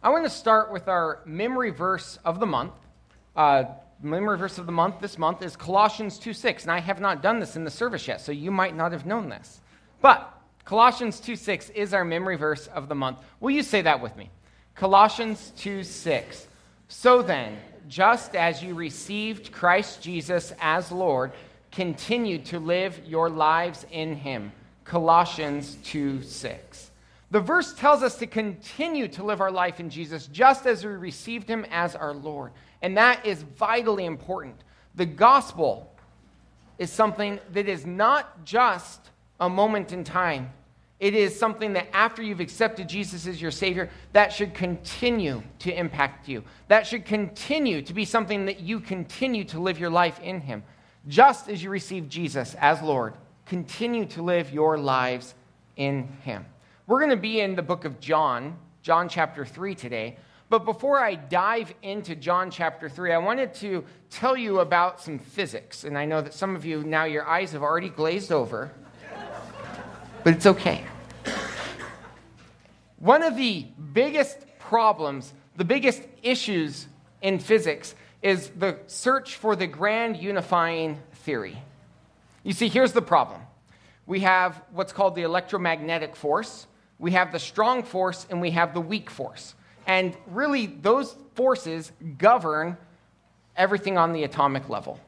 I want to start with our memory verse of the month. Uh, memory verse of the month this month is Colossians 2 6. And I have not done this in the service yet, so you might not have known this. But Colossians 2 6 is our memory verse of the month. Will you say that with me? Colossians 2 6. So then, just as you received Christ Jesus as Lord, continue to live your lives in him. Colossians 2 6. The verse tells us to continue to live our life in Jesus just as we received him as our Lord. And that is vitally important. The gospel is something that is not just a moment in time. It is something that after you've accepted Jesus as your Savior, that should continue to impact you. That should continue to be something that you continue to live your life in Him. Just as you receive Jesus as Lord, continue to live your lives in Him. We're going to be in the book of John, John chapter 3 today. But before I dive into John chapter 3, I wanted to tell you about some physics. And I know that some of you now, your eyes have already glazed over, but it's okay. One of the biggest problems, the biggest issues in physics is the search for the grand unifying theory. You see, here's the problem we have what's called the electromagnetic force, we have the strong force and we have the weak force. And really, those forces govern everything on the atomic level.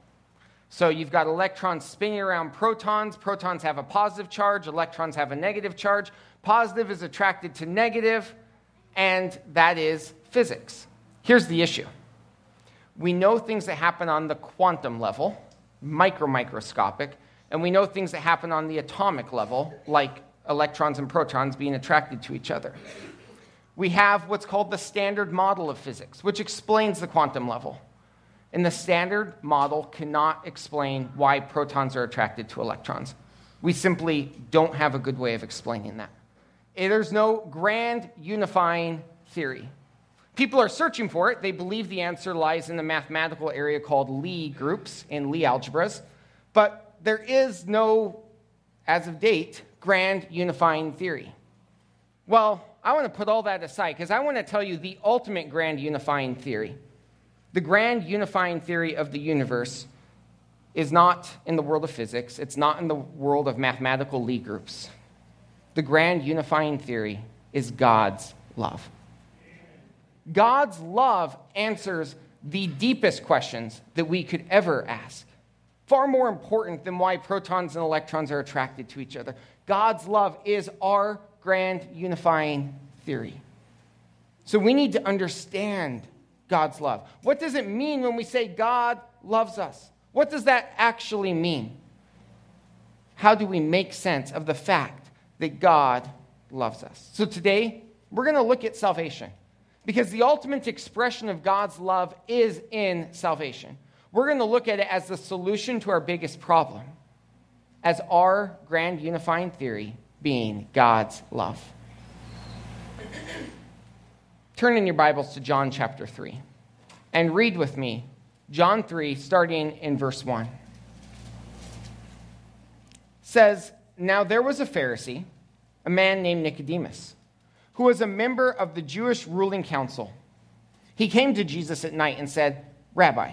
So you've got electrons spinning around protons. Protons have a positive charge, electrons have a negative charge. Positive is attracted to negative, and that is physics. Here's the issue we know things that happen on the quantum level, micro microscopic, and we know things that happen on the atomic level, like electrons and protons being attracted to each other. We have what's called the standard model of physics, which explains the quantum level. And the standard model cannot explain why protons are attracted to electrons. We simply don't have a good way of explaining that. Eh, there's no grand unifying theory. People are searching for it. They believe the answer lies in the mathematical area called Lie groups and Lie algebras. But there is no, as of date, grand unifying theory? Well, I want to put all that aside because I want to tell you the ultimate grand unifying theory. The grand unifying theory of the universe is not in the world of physics, it's not in the world of mathematical Lie groups. The grand unifying theory is God's love. God's love answers the deepest questions that we could ever ask. Far more important than why protons and electrons are attracted to each other. God's love is our grand unifying theory. So we need to understand God's love. What does it mean when we say God loves us? What does that actually mean? How do we make sense of the fact that God loves us? So today, we're going to look at salvation because the ultimate expression of God's love is in salvation. We're going to look at it as the solution to our biggest problem as our grand unifying theory being God's love. Turn in your Bibles to John chapter 3 and read with me John 3, starting in verse 1. says, Now there was a Pharisee, a man named Nicodemus, who was a member of the Jewish ruling council. He came to Jesus at night and said, Rabbi,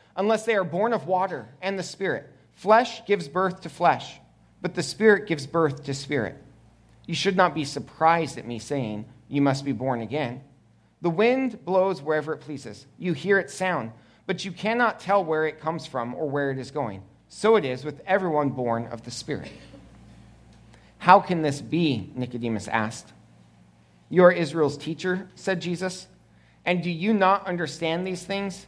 unless they are born of water and the Spirit. Flesh gives birth to flesh but the Spirit gives birth to spirit. You should not be surprised at me saying, You must be born again. The wind blows wherever it pleases. You hear its sound, but you cannot tell where it comes from or where it is going. So it is with everyone born of the Spirit. How can this be? Nicodemus asked. You are Israel's teacher, said Jesus, and do you not understand these things?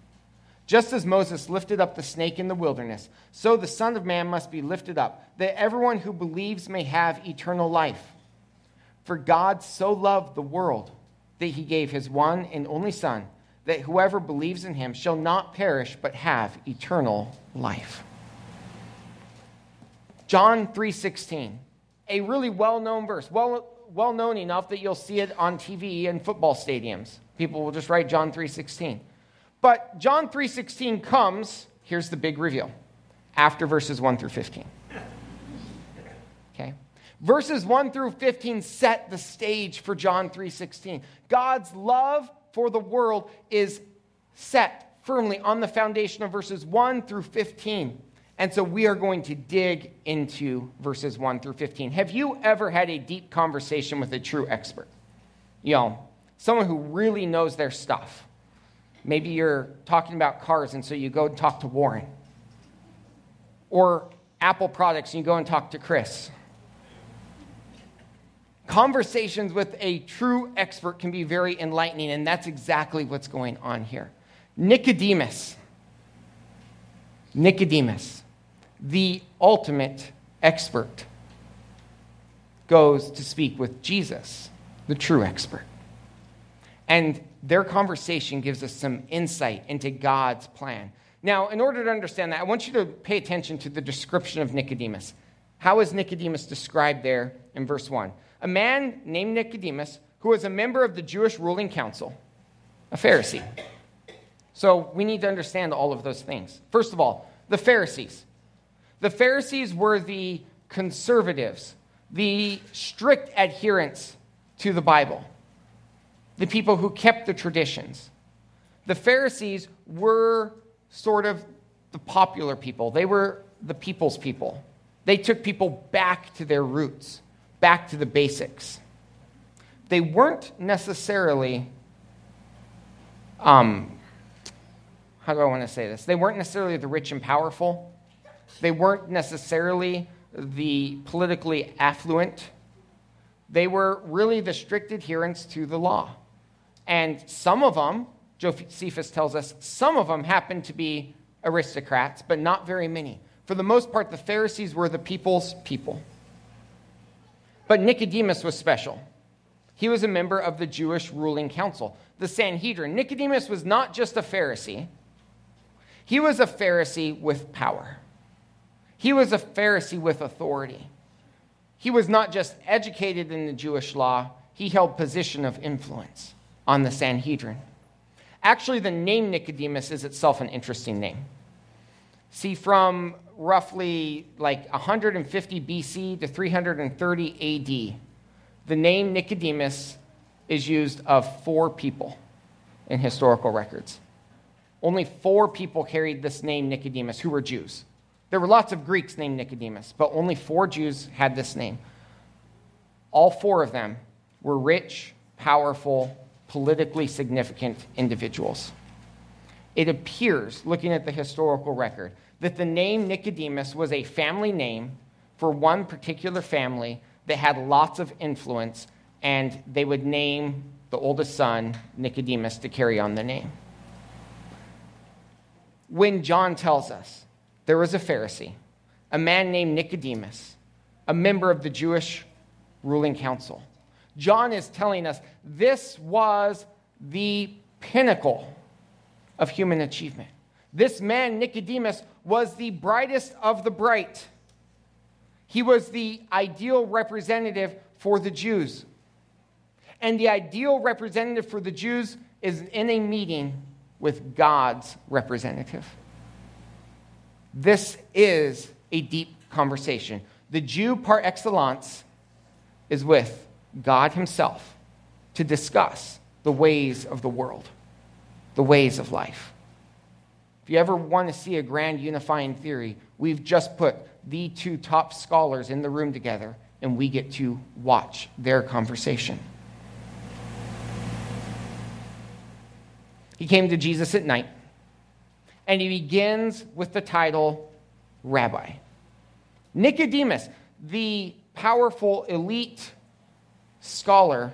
Just as Moses lifted up the snake in the wilderness, so the Son of Man must be lifted up, that everyone who believes may have eternal life. For God so loved the world that he gave his one and only Son, that whoever believes in him shall not perish but have eternal life. John 3:16, a really well-known verse, well well known enough that you'll see it on TV and football stadiums. People will just write John 3:16. But John 3:16 comes, here's the big reveal, after verses 1 through 15. Okay? Verses 1 through 15 set the stage for John 3:16. God's love for the world is set firmly on the foundation of verses 1 through 15. And so we are going to dig into verses 1 through 15. Have you ever had a deep conversation with a true expert? You know, someone who really knows their stuff. Maybe you're talking about cars, and so you go and talk to Warren. Or Apple products, and you go and talk to Chris. Conversations with a true expert can be very enlightening, and that's exactly what's going on here. Nicodemus. Nicodemus the ultimate expert, goes to speak with Jesus, the true expert. And their conversation gives us some insight into God's plan. Now, in order to understand that, I want you to pay attention to the description of Nicodemus. How is Nicodemus described there in verse 1? A man named Nicodemus who was a member of the Jewish ruling council, a Pharisee. So we need to understand all of those things. First of all, the Pharisees. The Pharisees were the conservatives, the strict adherents to the Bible, the people who kept the traditions. The Pharisees were sort of the popular people, they were the people's people. They took people back to their roots, back to the basics. They weren't necessarily, um, how do I want to say this? They weren't necessarily the rich and powerful. They weren't necessarily the politically affluent. They were really the strict adherents to the law. And some of them, Josephus tells us, some of them happened to be aristocrats, but not very many. For the most part, the Pharisees were the people's people. But Nicodemus was special. He was a member of the Jewish ruling council, the Sanhedrin. Nicodemus was not just a Pharisee, he was a Pharisee with power. He was a Pharisee with authority. He was not just educated in the Jewish law, he held position of influence on the Sanhedrin. Actually, the name Nicodemus is itself an interesting name. See, from roughly like 150 BC to 330 AD, the name Nicodemus is used of four people in historical records. Only four people carried this name Nicodemus who were Jews. There were lots of Greeks named Nicodemus, but only four Jews had this name. All four of them were rich, powerful, politically significant individuals. It appears, looking at the historical record, that the name Nicodemus was a family name for one particular family that had lots of influence, and they would name the oldest son Nicodemus to carry on the name. When John tells us there was a Pharisee, a man named Nicodemus, a member of the Jewish ruling council. John is telling us this was the pinnacle of human achievement. This man, Nicodemus, was the brightest of the bright. He was the ideal representative for the Jews. And the ideal representative for the Jews is in a meeting with God's representative. This is a deep conversation. The Jew par excellence is with God Himself to discuss the ways of the world, the ways of life. If you ever want to see a grand unifying theory, we've just put the two top scholars in the room together and we get to watch their conversation. He came to Jesus at night and he begins with the title Rabbi. Nicodemus, the powerful, elite scholar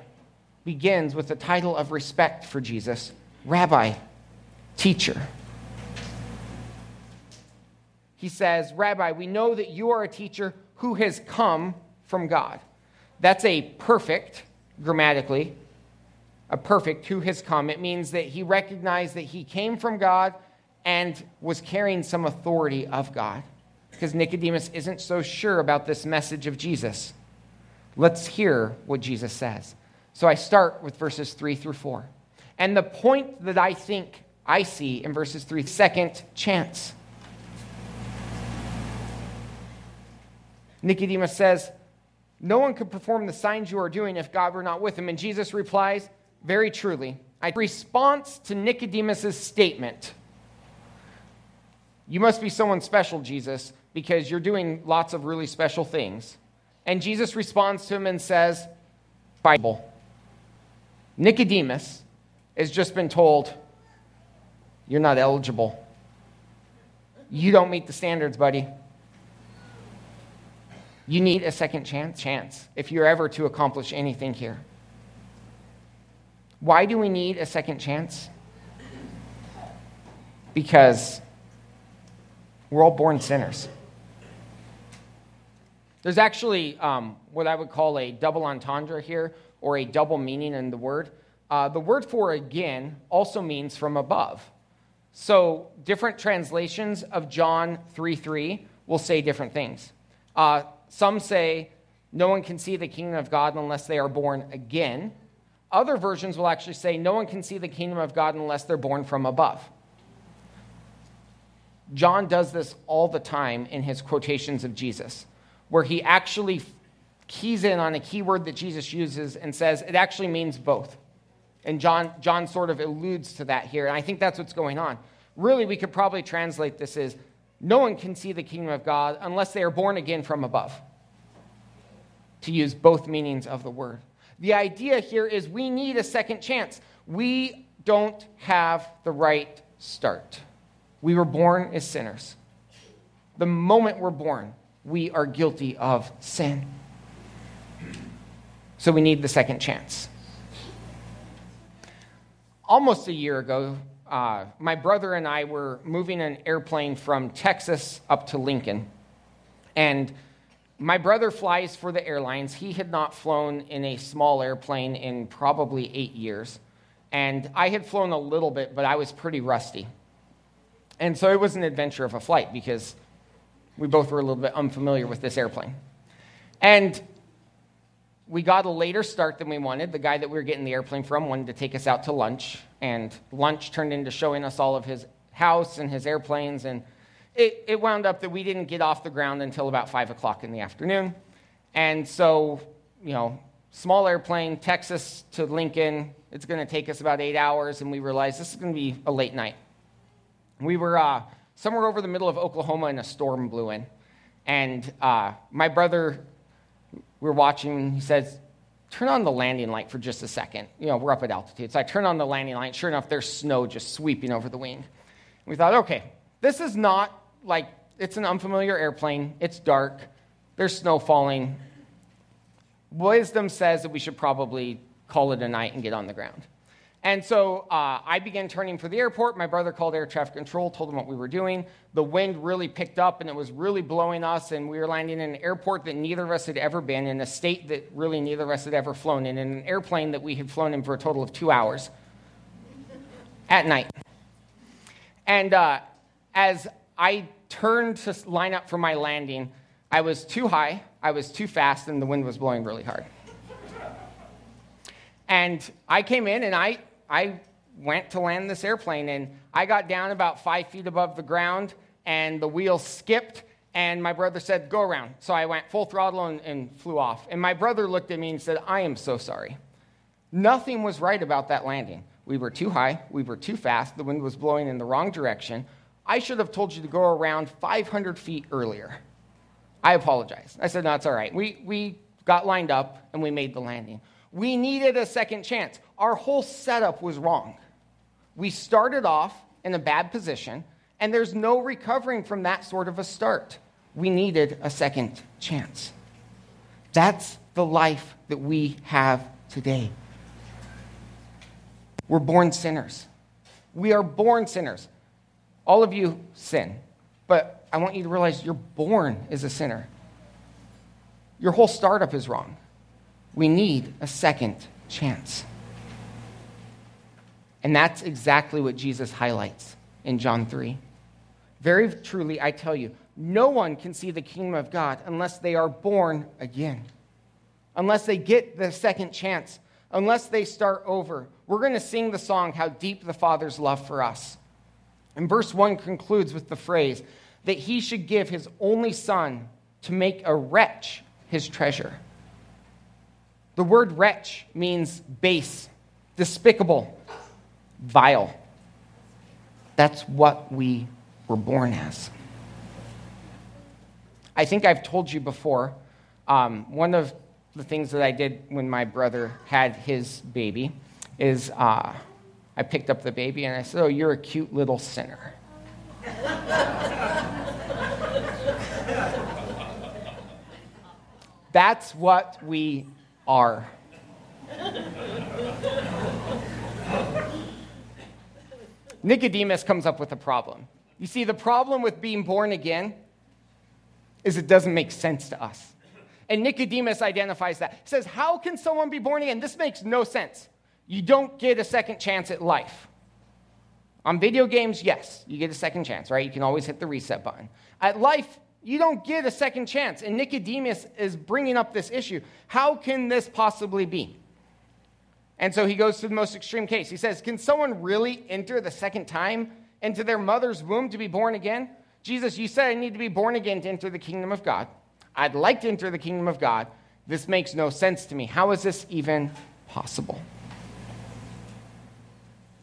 begins with the title of respect for Jesus Rabbi, teacher. He says, Rabbi, we know that you are a teacher who has come from God. That's a perfect, grammatically, a perfect who has come. It means that he recognized that he came from God and was carrying some authority of God. Because Nicodemus isn't so sure about this message of Jesus. Let's hear what Jesus says. So I start with verses 3 through 4. And the point that I think I see in verses 3 second chance. Nicodemus says, No one could perform the signs you are doing if God were not with him. And Jesus replies, Very truly. A response to Nicodemus' statement You must be someone special, Jesus, because you're doing lots of really special things. And Jesus responds to him and says, Bible. Nicodemus has just been told, You're not eligible. You don't meet the standards, buddy. You need a second chance, chance if you're ever to accomplish anything here. Why do we need a second chance? Because we're all born sinners. There's actually um, what I would call a double entendre here, or a double meaning in the word. Uh, the word for again also means from above. So different translations of John 3 3 will say different things. Uh, some say no one can see the kingdom of God unless they are born again. Other versions will actually say no one can see the kingdom of God unless they're born from above. John does this all the time in his quotations of Jesus, where he actually keys in on a keyword that Jesus uses and says it actually means both. And John, John sort of alludes to that here. And I think that's what's going on. Really, we could probably translate this as no one can see the kingdom of God unless they are born again from above, to use both meanings of the word. The idea here is we need a second chance. We don't have the right start. We were born as sinners. The moment we're born, we are guilty of sin. So we need the second chance. Almost a year ago, uh, my brother and I were moving an airplane from Texas up to Lincoln. And my brother flies for the airlines. He had not flown in a small airplane in probably eight years. And I had flown a little bit, but I was pretty rusty. And so it was an adventure of a flight because we both were a little bit unfamiliar with this airplane. And we got a later start than we wanted. The guy that we were getting the airplane from wanted to take us out to lunch, and lunch turned into showing us all of his house and his airplanes. And it, it wound up that we didn't get off the ground until about 5 o'clock in the afternoon. And so, you know, small airplane, Texas to Lincoln, it's going to take us about eight hours, and we realized this is going to be a late night. We were uh, somewhere over the middle of Oklahoma, and a storm blew in. And uh, my brother we were watching, he says, turn on the landing light for just a second. You know, we're up at altitude. So I turn on the landing light. Sure enough, there's snow just sweeping over the wing. We thought, okay, this is not like it's an unfamiliar airplane. It's dark. There's snow falling. Wisdom says that we should probably call it a night and get on the ground. And so uh, I began turning for the airport. My brother called air traffic control, told them what we were doing. The wind really picked up and it was really blowing us, and we were landing in an airport that neither of us had ever been, in a state that really neither of us had ever flown in, in an airplane that we had flown in for a total of two hours at night. And uh, as I turned to line up for my landing, I was too high, I was too fast, and the wind was blowing really hard. And I came in and I I went to land this airplane and I got down about five feet above the ground and the wheel skipped and my brother said, Go around. So I went full throttle and, and, flew off. And my brother looked at me and said, I am so sorry. Nothing was right about that landing. We were too high, we were too fast, the wind was blowing in the wrong direction. I should have told you to go around 500 feet earlier. I apologize. I said, No, it's all right. We, we got lined up and we made the landing. We needed a second chance. Our whole setup was wrong. We started off in a bad position, and there's no recovering from that sort of a start. We needed a second chance. That's the life that we have today. We're born sinners. We are born sinners. All of you sin, but I want you to realize you're born as a sinner. Your whole startup is wrong. We need a second chance. And that's exactly what Jesus highlights in John 3. Very truly, I tell you, no one can see the kingdom of God unless they are born again, unless they get the second chance, unless they start over. We're going to sing the song, How Deep the Father's Love for Us. And verse 1 concludes with the phrase that he should give his only son to make a wretch his treasure. The word wretch means base, despicable, vile. That's what we were born as. I think I've told you before, um, one of the things that I did when my brother had his baby is uh, I picked up the baby and I said, Oh, you're a cute little sinner. That's what we Nicodemus comes up with a problem. You see, the problem with being born again is it doesn't make sense to us. And Nicodemus identifies that. He says, How can someone be born again? This makes no sense. You don't get a second chance at life. On video games, yes, you get a second chance, right? You can always hit the reset button. At life, you don't get a second chance. And Nicodemus is bringing up this issue. How can this possibly be? And so he goes to the most extreme case. He says, Can someone really enter the second time into their mother's womb to be born again? Jesus, you said I need to be born again to enter the kingdom of God. I'd like to enter the kingdom of God. This makes no sense to me. How is this even possible?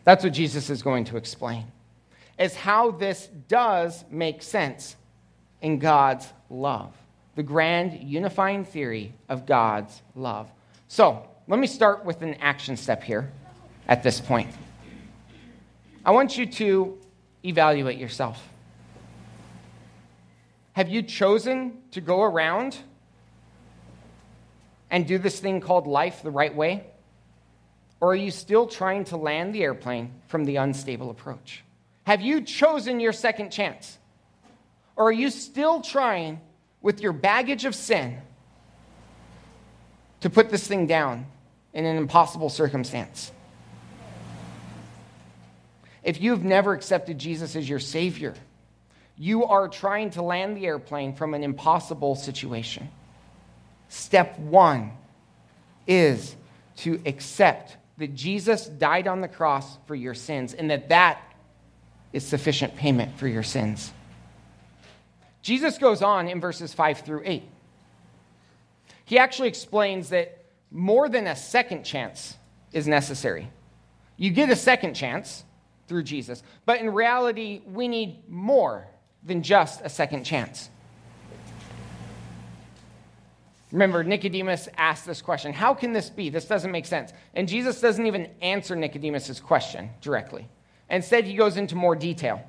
That's what Jesus is going to explain. Is how this does make sense in God's love. The grand unifying theory of God's love. So, let me start with an action step here at this point. I want you to evaluate yourself. Have you chosen to go around and do this thing called life the right way? Or are you still trying to land the airplane from the unstable approach? Have you chosen your second chance? Or are you still trying with your baggage of sin to put this thing down in an impossible circumstance? If you've never accepted Jesus as your Savior, you are trying to land the airplane from an impossible situation. Step one is to accept that Jesus died on the cross for your sins and that that is sufficient payment for your sins. Jesus goes on in verses 5 through 8. He actually explains that more than a second chance is necessary. You get a second chance through Jesus, but in reality, we need more than just a second chance. Remember, Nicodemus asked this question How can this be? This doesn't make sense. And Jesus doesn't even answer Nicodemus' question directly. Instead, he goes into more detail.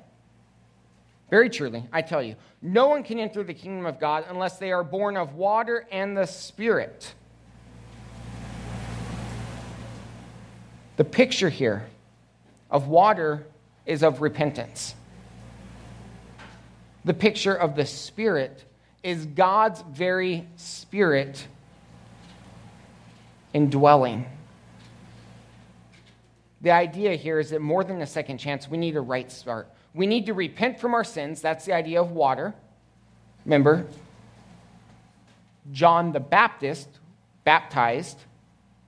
Very truly, I tell you, no one can enter the kingdom of God unless they are born of water and the Spirit. The picture here of water is of repentance the picture of the Spirit is God's very Spirit indwelling. The idea here is that more than a second chance, we need a right start. We need to repent from our sins. That's the idea of water. Remember, John the Baptist baptized,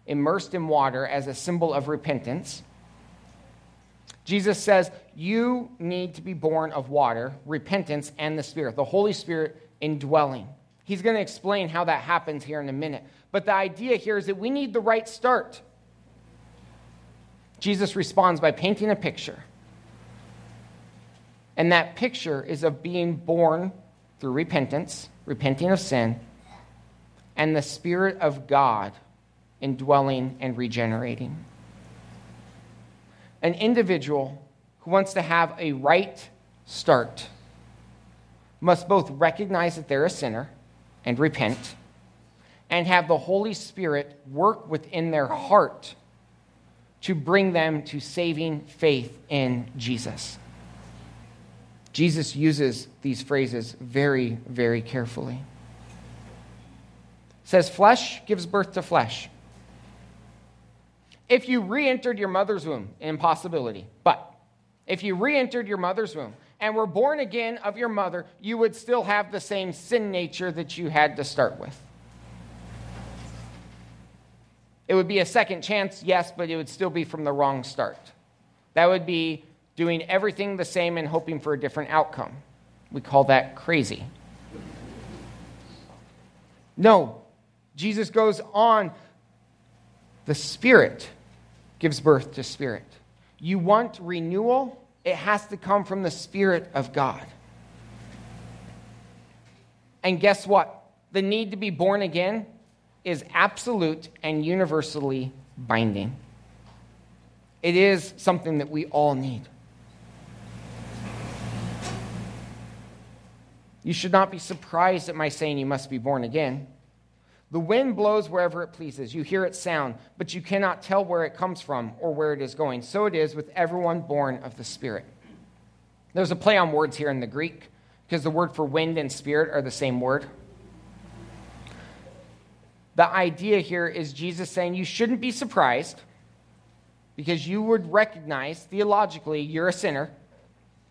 immersed in water as a symbol of repentance. Jesus says, You need to be born of water, repentance, and the Spirit, the Holy Spirit indwelling. He's going to explain how that happens here in a minute. But the idea here is that we need the right start. Jesus responds by painting a picture. And that picture is of being born through repentance, repenting of sin, and the Spirit of God indwelling and regenerating an individual who wants to have a right start must both recognize that they're a sinner and repent, and have the Holy Spirit work within their heart to bring them to saving faith in Jesus. Jesus uses these phrases very, very carefully. It says, Flesh gives birth to flesh. If you re entered your mother's womb, impossibility. But if you re entered your mother's womb and were born again of your mother, you would still have the same sin nature that you had to start with. It would be a second chance, yes, but it would still be from the wrong start. That would be doing everything the same and hoping for a different outcome. We call that crazy. No, Jesus goes on. The Spirit gives birth to Spirit. You want renewal? It has to come from the Spirit of God. And guess what? The need to be born again is absolute and universally binding. It is something that we all need. You should not be surprised at my saying you must be born again. The wind blows wherever it pleases. You hear its sound, but you cannot tell where it comes from or where it is going. So it is with everyone born of the Spirit. There's a play on words here in the Greek because the word for wind and spirit are the same word. The idea here is Jesus saying you shouldn't be surprised because you would recognize theologically you're a sinner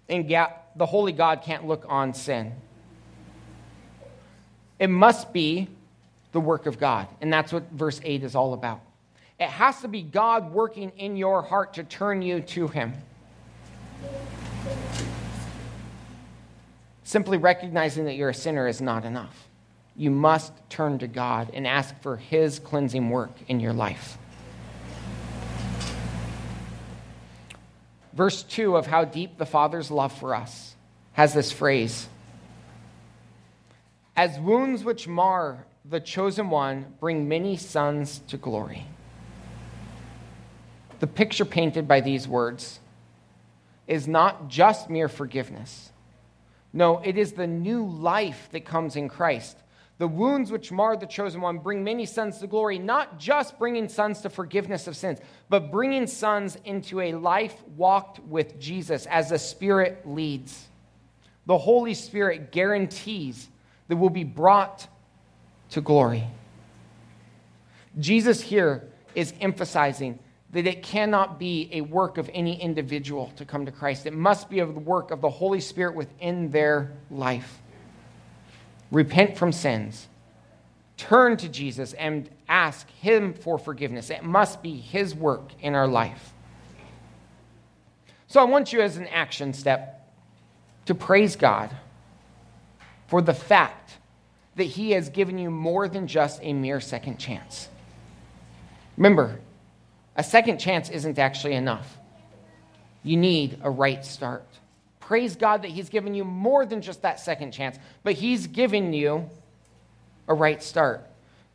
and the holy God can't look on sin. It must be the work of God. And that's what verse 8 is all about. It has to be God working in your heart to turn you to Him. Simply recognizing that you're a sinner is not enough you must turn to God and ask for His cleansing work in your life. Verse 2 of how deep the Father's love for us has this phrase As wounds which mar the chosen one bring many sons to glory. The picture painted by these words is not just mere forgiveness. No, it is the new life that comes in Christ. The wounds which mar the chosen one bring many sons to glory, not just bringing sons to forgiveness of sins, but bringing sons into a life walked with Jesus as the Spirit leads. The Holy Spirit guarantees that we'll be brought to glory. Jesus here is emphasizing that it cannot be a work of any individual to come to Christ. It must be of the work of the Holy Spirit within their life repent from sins, turn to Jesus, and ask Him for forgiveness. It must be His work in our life. So I want you, as an action step, to praise God for the fact that He has given you more than just a mere second chance. Remember, a second chance isn't actually enough. You need a right start. Praise God that He's given you more than just that second chance, but He's given you a right start.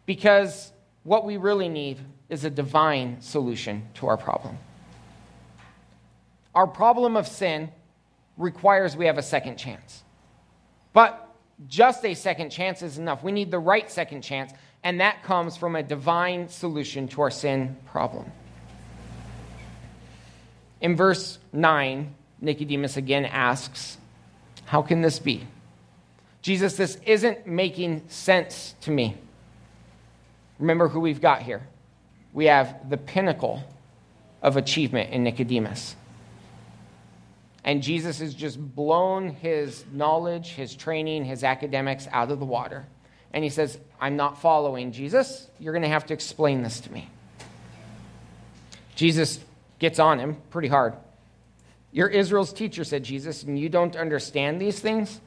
Because what we really need is a divine solution to our problem. Our problem of sin requires we have a second chance. But just a second chance is enough. We need the right second chance, and that comes from a divine solution to our sin problem. In verse 9, Nicodemus again asks, How can this be? Jesus, this isn't making sense to me. Remember who we've got here. We have the pinnacle of achievement in Nicodemus. And Jesus has just blown his knowledge, his training, his academics out of the water. And he says, I'm not following Jesus. You're going to have to explain this to me. Jesus gets on him pretty hard. You're Israel's teacher, said Jesus, and you don't understand these things?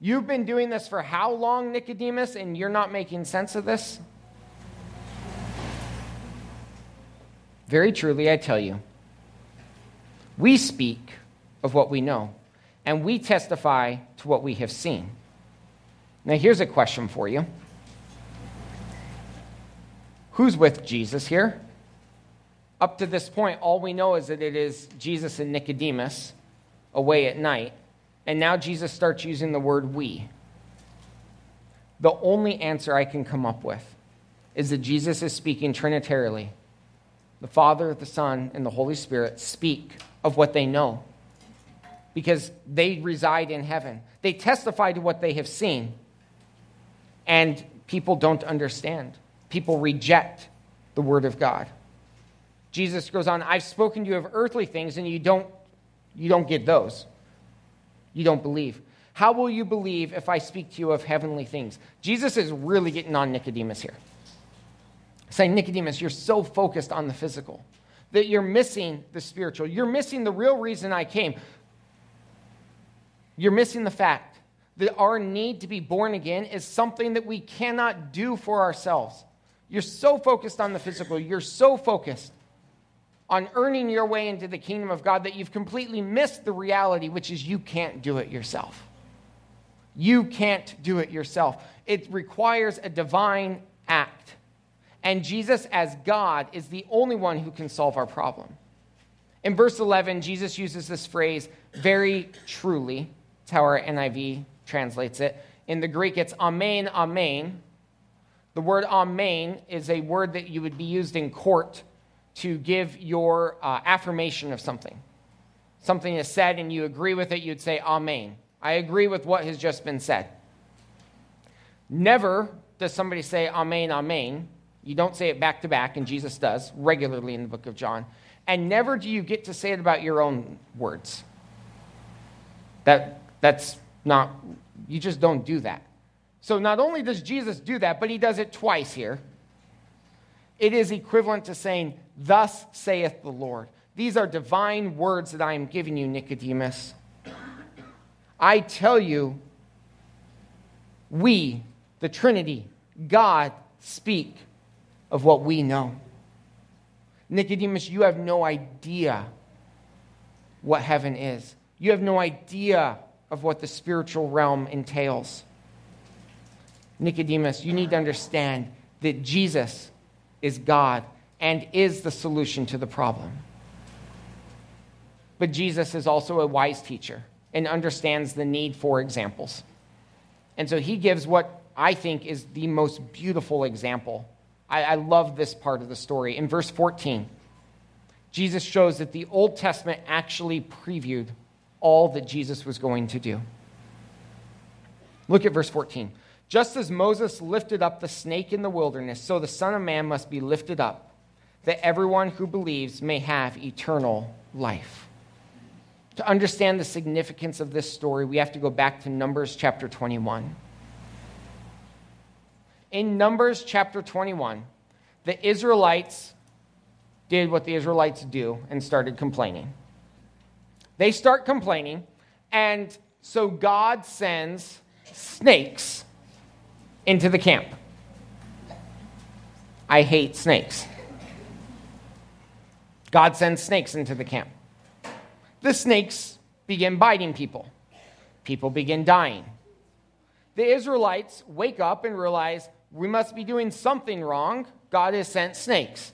You've been doing this for how long, Nicodemus, and you're not making sense of this? Very truly, I tell you, we speak of what we know, and we testify to what we have seen. Now, here's a question for you Who's with Jesus here? Up to this point, all we know is that it is Jesus and Nicodemus away at night. And now Jesus starts using the word we. the only answer I can come up with is that Jesus is speaking trinitarily. The Father, the Son, and the Holy Spirit speak of what they know because they reside in heaven. They testify to what they have seen, and people don't understand. People reject the Word of God. Jesus goes on, I've spoken to you of earthly things, and you don't, you don't get those. You don't believe. How will you believe if I speak to you of heavenly things? Jesus is really getting on Nicodemus here. Saying, Nicodemus, you're so focused on the physical that you're missing the spiritual. You're missing the real reason I came. You're missing the fact that our need to be born again is something that we cannot do for ourselves. You're so focused on the physical, you're so focused on earning your way into the kingdom of God that you've completely missed the reality, which is you can't do it yourself. You can't do it yourself. It requires a divine act. And Jesus, as God, is the only one who can solve our problem. In verse 11, Jesus uses this phrase very truly. It's how our NIV translates it. In the Greek, it's amen, amen. The word amen is a word that you would be used in court to give your uh, affirmation of something. Something is said and you agree with it, you'd say amen. I agree with what has just been said. Never does somebody say amen, amen. You don't say it back to back, and Jesus does regularly in the book of John. And never do you get to say it about your own words. That, that's not, you just don't do that. So not only does Jesus do that, but he does it twice here. It is equivalent to saying, Thus saith the Lord. These are divine words that I am giving you, Nicodemus. I tell you, we, the Trinity, God, speak of what we know. Nicodemus, you have no idea what heaven is. You have no idea of what the spiritual realm entails. Nicodemus, you need to understand that Jesus is God and is the solution to the problem. But Jesus is also a wise teacher and understands the need for examples. And so he gives what I think is the most beautiful example. I, I love this part of the story. In verse 14, Jesus shows that the Old Testament actually previewed all that Jesus was going to do. Look at verse 14. Just as Moses lifted up the snake in the wilderness, so the Son of Man must be lifted up, that everyone who believes may have eternal life. To understand the significance of this story, we have to go back to Numbers chapter 21. In Numbers chapter 21, the Israelites did what the Israelites do and started complaining. They start complaining, and so God sends snakes into the camp. I hate snakes. God sends snakes into the camp. The snakes begin biting people, people begin dying. The Israelites wake up and realize we must be doing something wrong. God has sent snakes.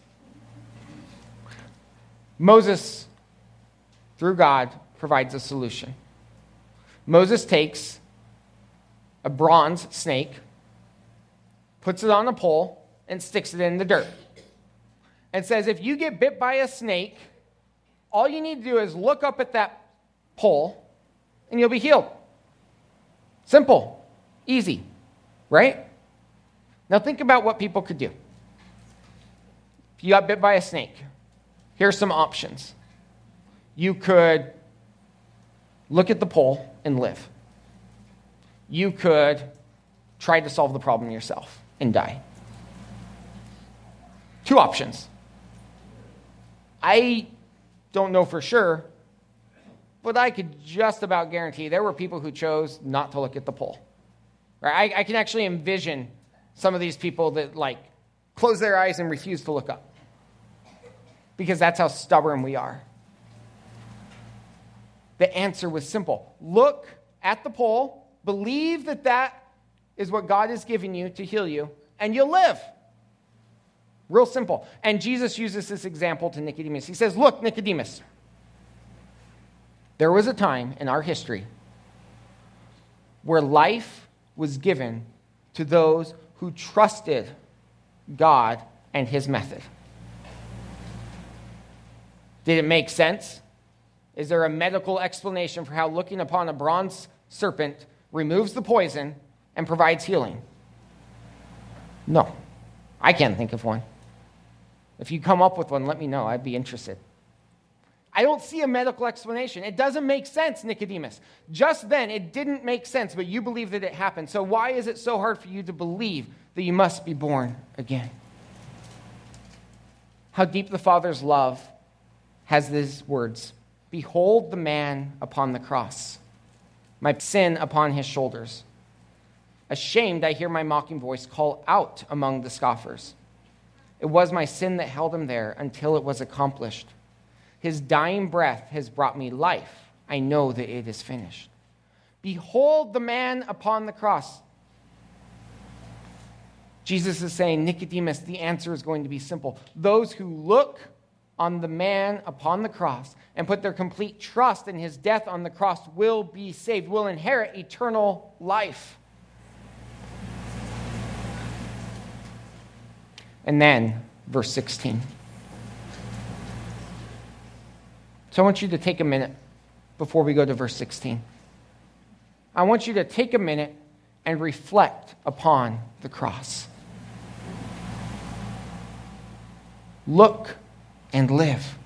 Moses, through God, provides a solution. Moses takes a bronze snake, puts it on a pole, and sticks it in the dirt. And says, if you get bit by a snake, all you need to do is look up at that pole and you'll be healed. Simple, easy, right? Now think about what people could do. If you got bit by a snake, here are some options. You could look at the pole and live you could try to solve the problem yourself and die. Two options. I don't know for sure, but I could just about guarantee there were people who chose not to look at the pole. Right? I, I can actually envision some of these people that like close their eyes and refuse to look up because that's how stubborn we are. The answer was simple look at the pole Believe that that is what God is giving you to heal you, and you'll live. Real simple. And Jesus uses this example to Nicodemus. He says, Look, Nicodemus, there was a time in our history where life was given to those who trusted God and his method. Did it make sense? Is there a medical explanation for how looking upon a bronze serpent removes the poison and provides healing? No. I can't think of one. If you come up with one, let me know. I'd be interested. I don't see a medical explanation. It doesn't make sense, Nicodemus. Just then, it didn't make sense, but you believe that it happened. So, why is it so hard for you to believe that you must be born again? How deep the Father's love has these words Behold the man upon the cross, my sin upon his shoulders. Ashamed, I hear my mocking voice call out among the scoffers. It was my sin that held him there until it was accomplished. His dying breath has brought me life. I know that it is finished. Behold the man upon the cross. Jesus is saying, Nicodemus, the answer is going to be simple. Those who look on the man upon the cross and put their complete trust in his death on the cross will be saved, will inherit eternal life. And then, verse 16. So I want you to take a minute before we go to verse 16. I want you to take a minute and reflect upon the cross. Look and live.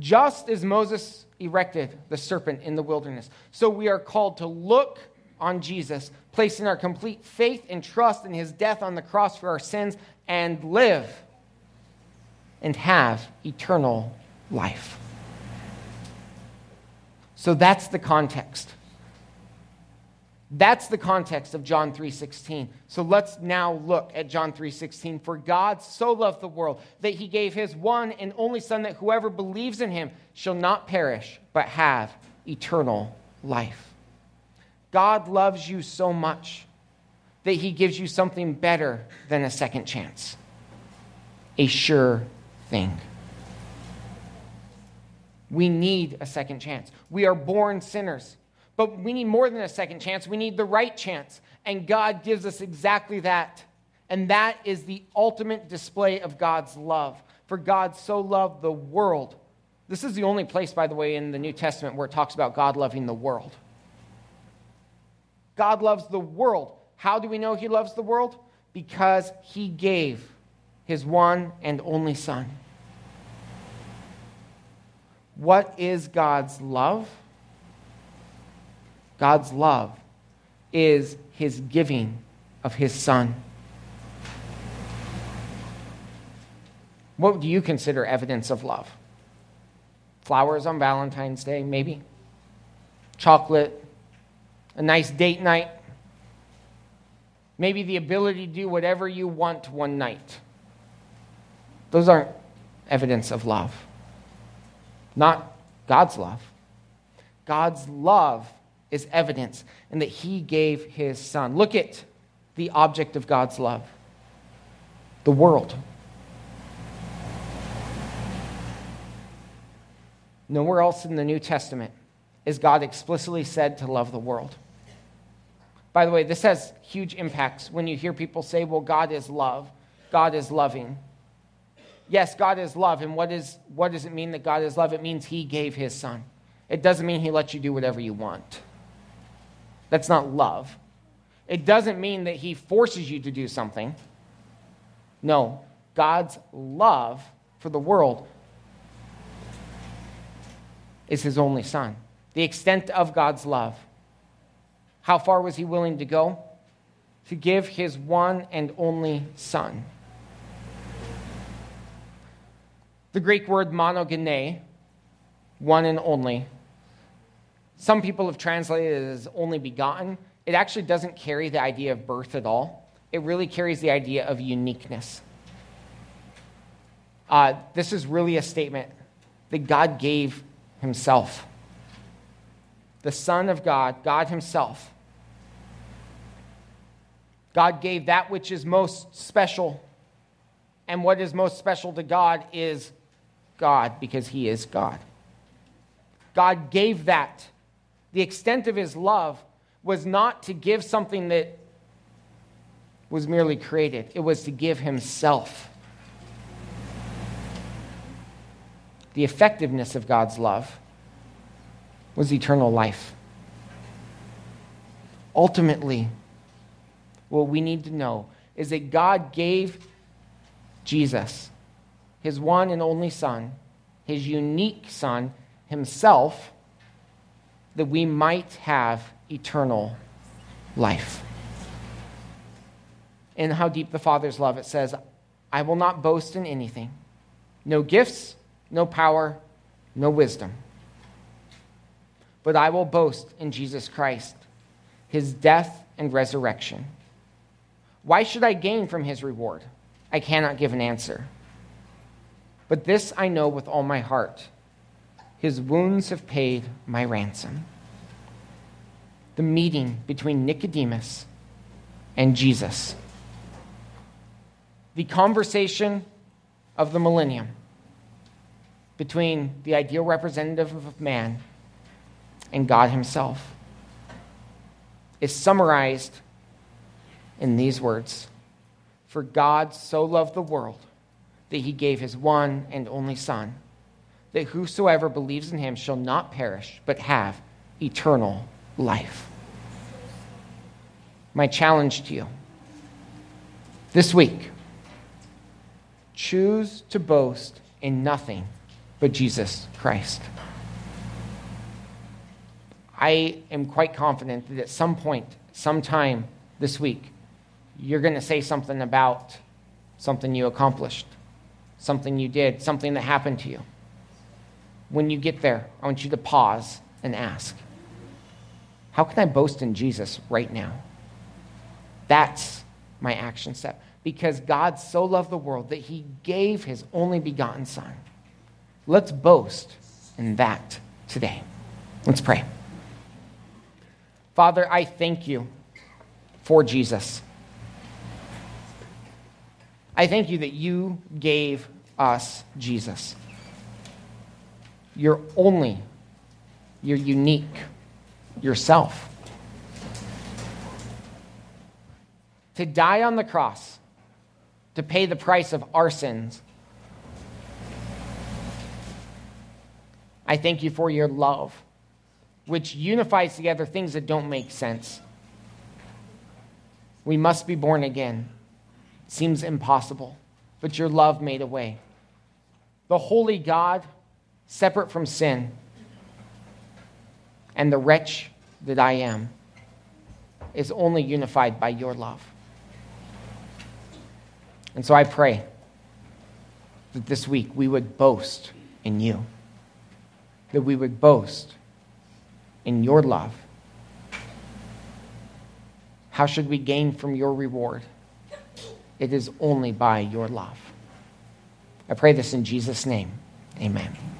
Just as Moses erected the serpent in the wilderness, so we are called to look on Jesus, placing our complete faith and trust in his death on the cross for our sins, and live and have eternal life. So that's the context. That's the context of John 3:16. So let's now look at John 3:16. For God so loved the world that he gave his one and only son that whoever believes in him shall not perish but have eternal life. God loves you so much that he gives you something better than a second chance. A sure thing. We need a second chance. We are born sinners. But we need more than a second chance. We need the right chance. And God gives us exactly that. And that is the ultimate display of God's love. For God so loved the world. This is the only place, by the way, in the New Testament where it talks about God loving the world. God loves the world. How do we know He loves the world? Because He gave His one and only Son. What is God's love? God's love is his giving of his son. What do you consider evidence of love? Flowers on Valentine's Day, maybe? Chocolate? A nice date night? Maybe the ability to do whatever you want one night. Those aren't evidence of love. Not God's love. God's love is evidence in that he gave his son. Look at the object of God's love the world. Nowhere else in the New Testament is God explicitly said to love the world. By the way, this has huge impacts when you hear people say, well, God is love, God is loving. Yes, God is love. And what, is, what does it mean that God is love? It means He gave His Son. It doesn't mean He lets you do whatever you want. That's not love. It doesn't mean that he forces you to do something. No, God's love for the world is his only son. The extent of God's love. How far was he willing to go? To give his one and only son. The Greek word monogene, one and only, some people have translated it as only begotten. It actually doesn't carry the idea of birth at all, it really carries the idea of uniqueness. Uh, this is really a statement that God gave Himself. The Son of God, God Himself. God gave that which is most special. And what is most special to God is God, because He is God. God gave that the extent of his love was not to give something that was merely created, it was to give himself. The effectiveness of God's love was eternal life. Ultimately, what we need to know is that God gave Jesus, his one and only Son, his unique Son, himself, that we might have eternal life. In How Deep the Father's Love, it says, I will not boast in anything, no gifts, no power, no wisdom. But I will boast in Jesus Christ, his death and resurrection. Why should I gain from his reward? I cannot give an answer. But this I know with all my heart his wounds have paid my ransom. The meeting between Nicodemus and Jesus. The conversation of the millennium between the ideal representative of man and God Himself is summarized in these words For God so loved the world that He gave His one and only Son, that whosoever believes in Him shall not perish, but have eternal life. My challenge to you this week choose to boast in nothing but Jesus Christ. I am quite confident that at some point, sometime this week, you're going to say something about something you accomplished, something you did, something that happened to you. When you get there, I want you to pause and ask, How can I boast in Jesus right now? That's my action step. Because God so loved the world that he gave his only begotten Son. Let's boast in that today. Let's pray. Father, I thank you for Jesus. I thank you that you gave us Jesus. You're only, you're unique, yourself. To die on the cross, to pay the price of our sins. I thank you for your love, which unifies together things that don't make sense. We must be born again. Seems impossible, but your love made a way. The holy God, separate from sin, and the wretch that I am, is only unified by your love. And so I pray that this week we would boast in you, that we would boast in your love. How should we gain from your reward? It is only by your love. I pray this in Jesus' name. Amen.